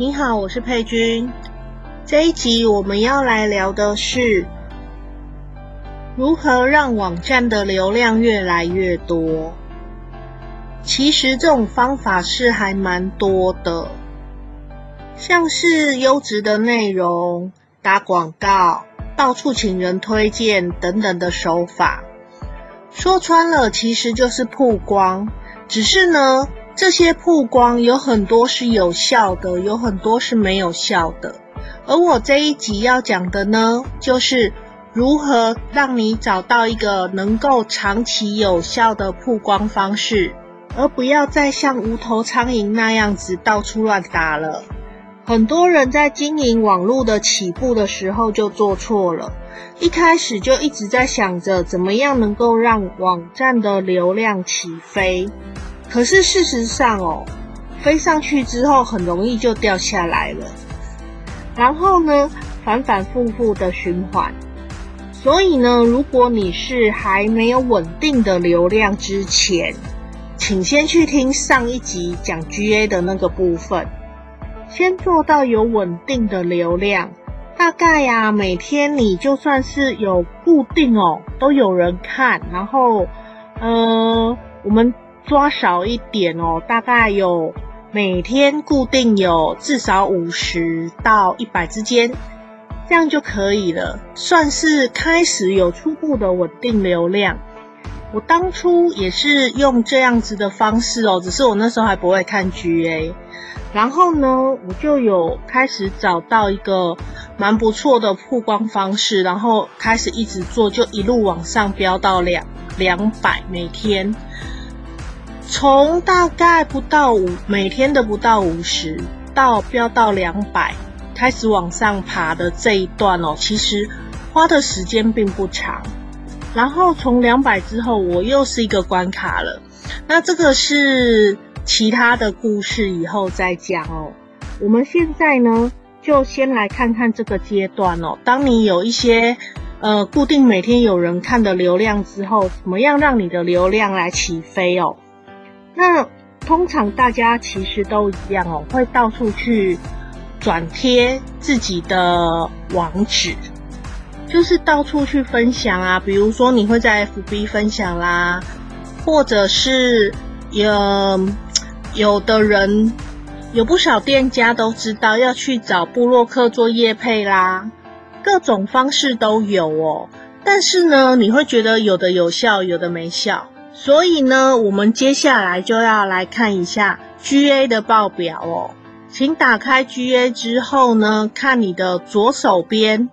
你好，我是佩君。这一集我们要来聊的是如何让网站的流量越来越多。其实这种方法是还蛮多的，像是优质的内容、打广告、到处请人推荐等等的手法。说穿了，其实就是曝光。只是呢，这些曝光有很多是有效的，有很多是没有效的。而我这一集要讲的呢，就是如何让你找到一个能够长期有效的曝光方式，而不要再像无头苍蝇那样子到处乱打了。很多人在经营网络的起步的时候就做错了。一开始就一直在想着怎么样能够让网站的流量起飞，可是事实上哦，飞上去之后很容易就掉下来了，然后呢，反反复复的循环。所以呢，如果你是还没有稳定的流量之前，请先去听上一集讲 GA 的那个部分，先做到有稳定的流量。大概呀、每天你就算是有固定哦，都有人看。然后，呃，我们抓少一点哦，大概有每天固定有至少五十到一百之间，这样就可以了，算是开始有初步的稳定流量。我当初也是用这样子的方式哦，只是我那时候还不会看 GA。然后呢，我就有开始找到一个蛮不错的曝光方式，然后开始一直做，就一路往上飙到两两百每天，从大概不到五每天的不到五十到飙到两百，开始往上爬的这一段哦，其实花的时间并不长。然后从两百之后，我又是一个关卡了，那这个是。其他的故事以后再讲哦。我们现在呢，就先来看看这个阶段哦。当你有一些呃固定每天有人看的流量之后，怎么样让你的流量来起飞哦？那通常大家其实都一样哦，会到处去转贴自己的网址，就是到处去分享啊。比如说你会在 FB 分享啦，或者是有。有的人有不少店家都知道要去找布洛克做业配啦，各种方式都有哦。但是呢，你会觉得有的有效，有的没效。所以呢，我们接下来就要来看一下 GA 的报表哦。请打开 GA 之后呢，看你的左手边，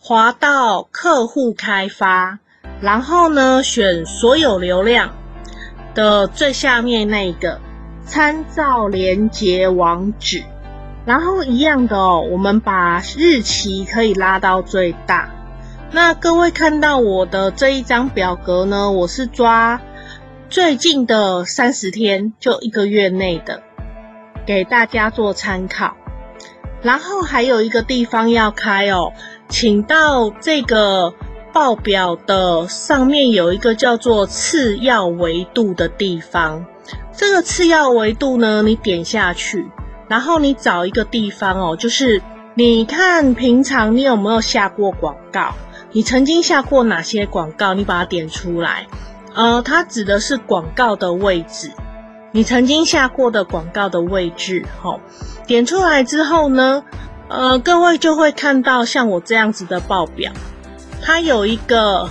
滑到客户开发，然后呢，选所有流量的最下面那个。参照连接网址，然后一样的哦，我们把日期可以拉到最大。那各位看到我的这一张表格呢，我是抓最近的三十天，就一个月内的，给大家做参考。然后还有一个地方要开哦，请到这个报表的上面有一个叫做次要维度的地方。这个次要维度呢，你点下去，然后你找一个地方哦，就是你看平常你有没有下过广告？你曾经下过哪些广告？你把它点出来。呃，它指的是广告的位置，你曾经下过的广告的位置。齁，点出来之后呢，呃，各位就会看到像我这样子的报表，它有一个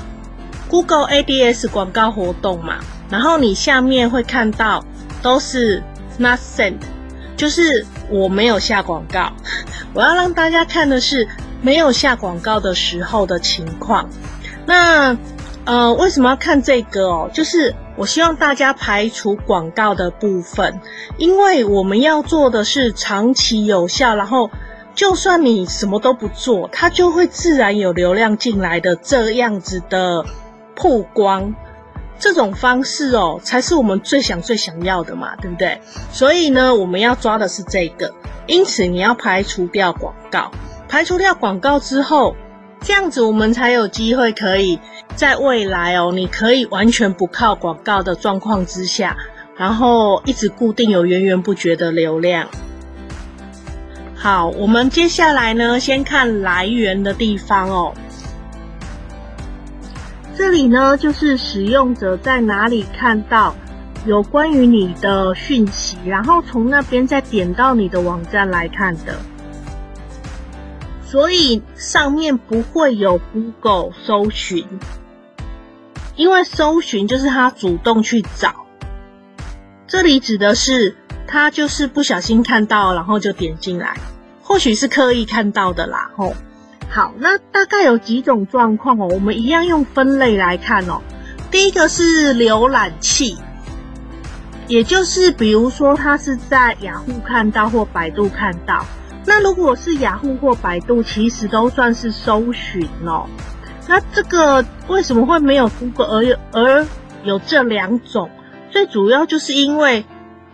Google Ads 广告活动嘛。然后你下面会看到都是 not sent，就是我没有下广告。我要让大家看的是没有下广告的时候的情况。那呃，为什么要看这个哦？就是我希望大家排除广告的部分，因为我们要做的是长期有效，然后就算你什么都不做，它就会自然有流量进来的这样子的曝光。这种方式哦，才是我们最想最想要的嘛，对不对？所以呢，我们要抓的是这个。因此，你要排除掉广告，排除掉广告之后，这样子我们才有机会可以在未来哦，你可以完全不靠广告的状况之下，然后一直固定有源源不绝的流量。好，我们接下来呢，先看来源的地方哦。这里呢，就是使用者在哪里看到有关于你的讯息，然后从那边再点到你的网站来看的。所以上面不会有 Google 搜寻，因为搜寻就是他主动去找。这里指的是他就是不小心看到，然后就点进来，或许是刻意看到的啦。吼，好，那大概有几种状况哦，我们一样用分类来看哦。第一个是浏览器，也就是比如说他是在雅虎看到或百度看到。那如果是雅虎或百度，其实都算是搜寻哦。那这个为什么会没有 Google 而有而有这两种？最主要就是因为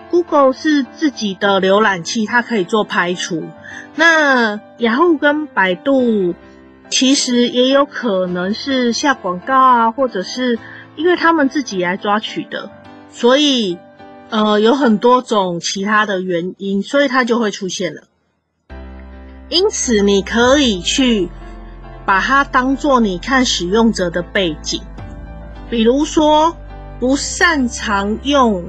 Google 是自己的浏览器，它可以做排除。那雅虎跟百度其实也有可能是下广告啊，或者是因为他们自己来抓取的，所以呃有很多种其他的原因，所以它就会出现了。因此，你可以去把它当做你看使用者的背景。比如说，不擅长用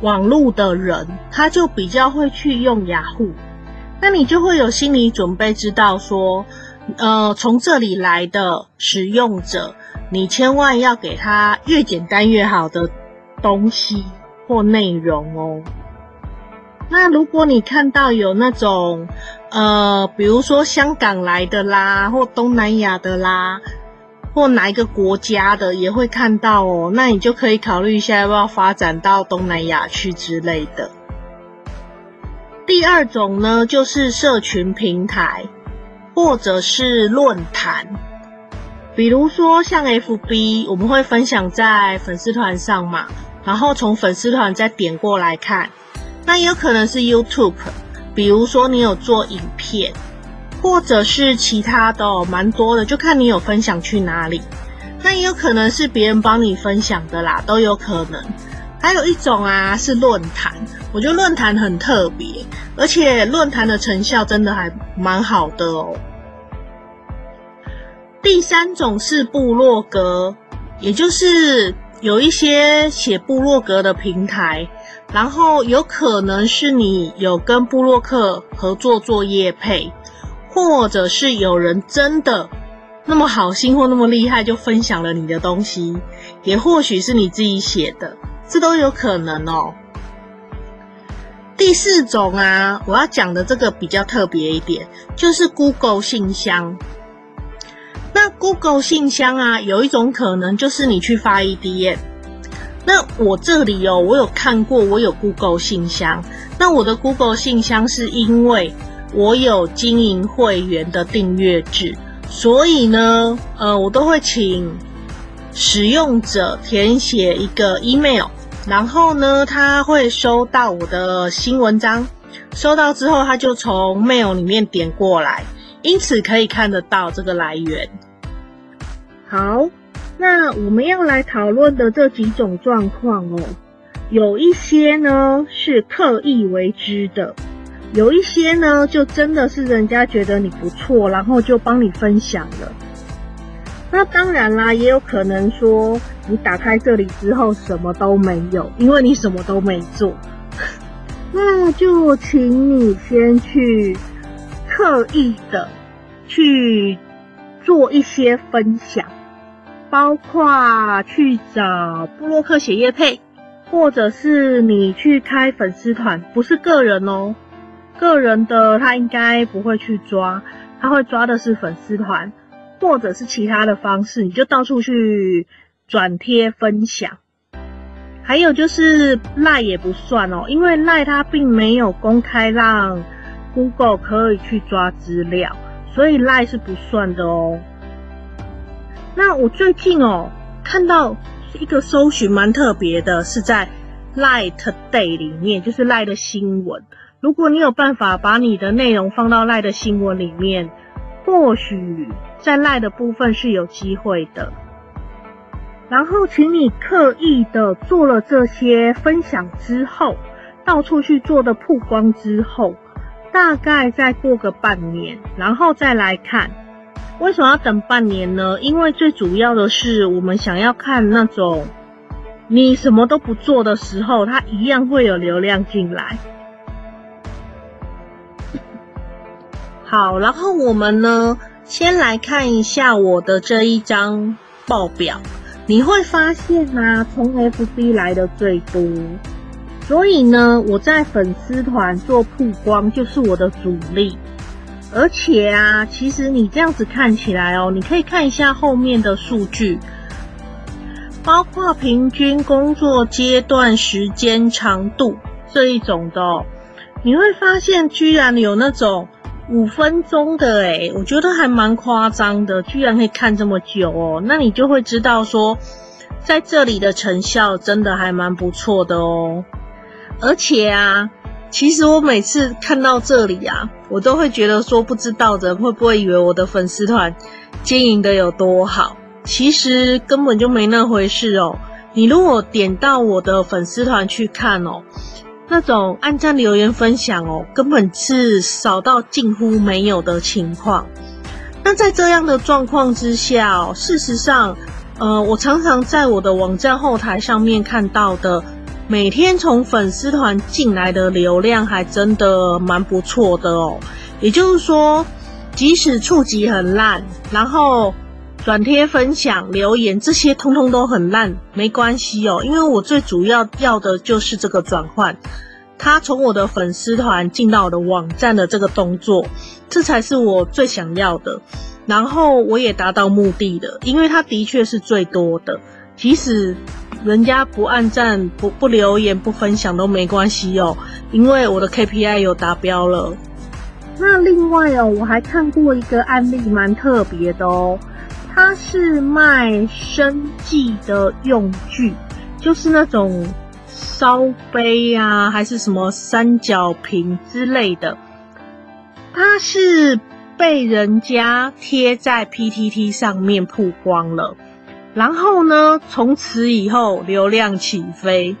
网络的人，他就比较会去用雅虎。那你就会有心理准备，知道说，呃，从这里来的使用者，你千万要给他越简单越好的东西或内容哦。那如果你看到有那种，呃，比如说香港来的啦，或东南亚的啦，或哪一个国家的也会看到哦，那你就可以考虑一下要不要发展到东南亚去之类的。第二种呢，就是社群平台或者是论坛，比如说像 FB，我们会分享在粉丝团上嘛，然后从粉丝团再点过来看。那也有可能是 YouTube，比如说你有做影片，或者是其他的哦，蛮多的，就看你有分享去哪里。那也有可能是别人帮你分享的啦，都有可能。还有一种啊是论坛，我觉得论坛很特别，而且论坛的成效真的还蛮好的哦。第三种是部落格，也就是有一些写部落格的平台。然后有可能是你有跟布洛克合作做业配，或者是有人真的那么好心或那么厉害，就分享了你的东西，也或许是你自己写的，这都有可能哦。第四种啊，我要讲的这个比较特别一点，就是 Google 信箱。那 Google 信箱啊，有一种可能就是你去发 EDM。那我这里哦，我有看过，我有 Google 信箱。那我的 Google 信箱是因为我有经营会员的订阅制，所以呢，呃，我都会请使用者填写一个 email，然后呢，他会收到我的新文章，收到之后他就从 mail 里面点过来，因此可以看得到这个来源。好。那我们要来讨论的这几种状况哦，有一些呢是刻意为之的，有一些呢就真的是人家觉得你不错，然后就帮你分享了。那当然啦，也有可能说你打开这里之后什么都没有，因为你什么都没做。那就请你先去刻意的去做一些分享。包括去找布洛克写业配，或者是你去开粉丝团，不是个人哦，个人的他应该不会去抓，他会抓的是粉丝团，或者是其他的方式，你就到处去转贴分享。还有就是赖也不算哦，因为赖它并没有公开让 Google 可以去抓资料，所以赖是不算的哦。那我最近哦看到一个搜寻蛮特别的，是在 Light Day 里面，就是 Line 的新闻。如果你有办法把你的内容放到 Line 的新闻里面，或许在 Line 的部分是有机会的。然后，请你刻意的做了这些分享之后，到处去做的曝光之后，大概再过个半年，然后再来看。为什么要等半年呢？因为最主要的是，我们想要看那种你什么都不做的时候，它一样会有流量进来。好，然后我们呢，先来看一下我的这一张报表，你会发现啊，从 FB 来的最多，所以呢，我在粉丝团做曝光就是我的主力。而且啊，其实你这样子看起来哦，你可以看一下后面的数据，包括平均工作阶段时间长度这一种的哦，你会发现居然有那种五分钟的诶，我觉得还蛮夸张的，居然可以看这么久哦，那你就会知道说，在这里的成效真的还蛮不错的哦，而且啊。其实我每次看到这里啊，我都会觉得说，不知道的人会不会以为我的粉丝团经营的有多好？其实根本就没那回事哦。你如果点到我的粉丝团去看哦，那种按赞、留言、分享哦，根本是少到近乎没有的情况。那在这样的状况之下哦，事实上，呃，我常常在我的网站后台上面看到的。每天从粉丝团进来的流量还真的蛮不错的哦。也就是说，即使触及很烂，然后转贴、分享、留言这些通通都很烂，没关系哦，因为我最主要要的就是这个转换，他从我的粉丝团进到我的网站的这个动作，这才是我最想要的。然后我也达到目的的，因为他的确是最多的，即使。人家不按赞、不不留言、不分享都没关系哦，因为我的 KPI 有达标了。那另外哦，我还看过一个案例，蛮特别的哦。它是卖生计的用具，就是那种烧杯啊，还是什么三角瓶之类的。它是被人家贴在 PTT 上面曝光了。然后呢，从此以后流量起飞，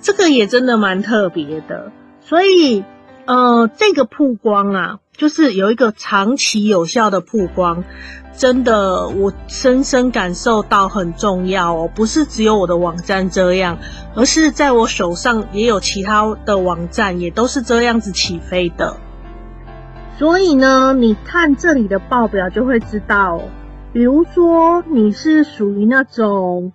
这个也真的蛮特别的。所以，呃，这个曝光啊，就是有一个长期有效的曝光，真的我深深感受到很重要哦。不是只有我的网站这样，而是在我手上也有其他的网站也都是这样子起飞的。所以呢，你看这里的报表就会知道。比如说，你是属于那种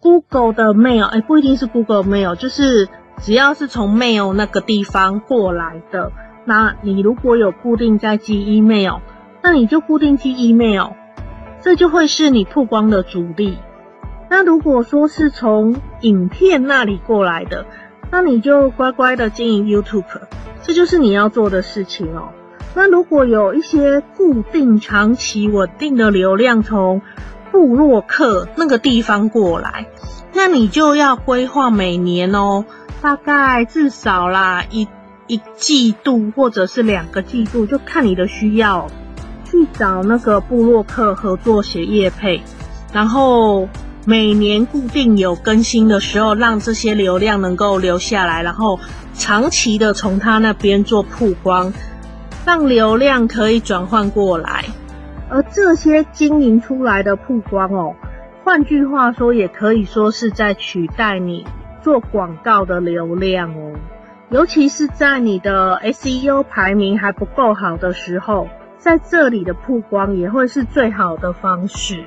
Google 的 Mail，哎，不一定是 Google Mail，就是只要是从 Mail 那个地方过来的，那你如果有固定在寄 email，那你就固定寄 email，这就会是你曝光的主力。那如果说是从影片那里过来的，那你就乖乖的经营 YouTube，这就是你要做的事情哦。那如果有一些固定、长期、稳定的流量从部落客那个地方过来，那你就要规划每年哦，大概至少啦一一季度或者是两个季度，就看你的需要，去找那个部落客合作写业配，然后每年固定有更新的时候，让这些流量能够留下来，然后长期的从他那边做曝光。让流量可以转换过来，而这些经营出来的曝光哦，换句话说，也可以说是在取代你做广告的流量哦。尤其是在你的 SEO 排名还不够好的时候，在这里的曝光也会是最好的方式。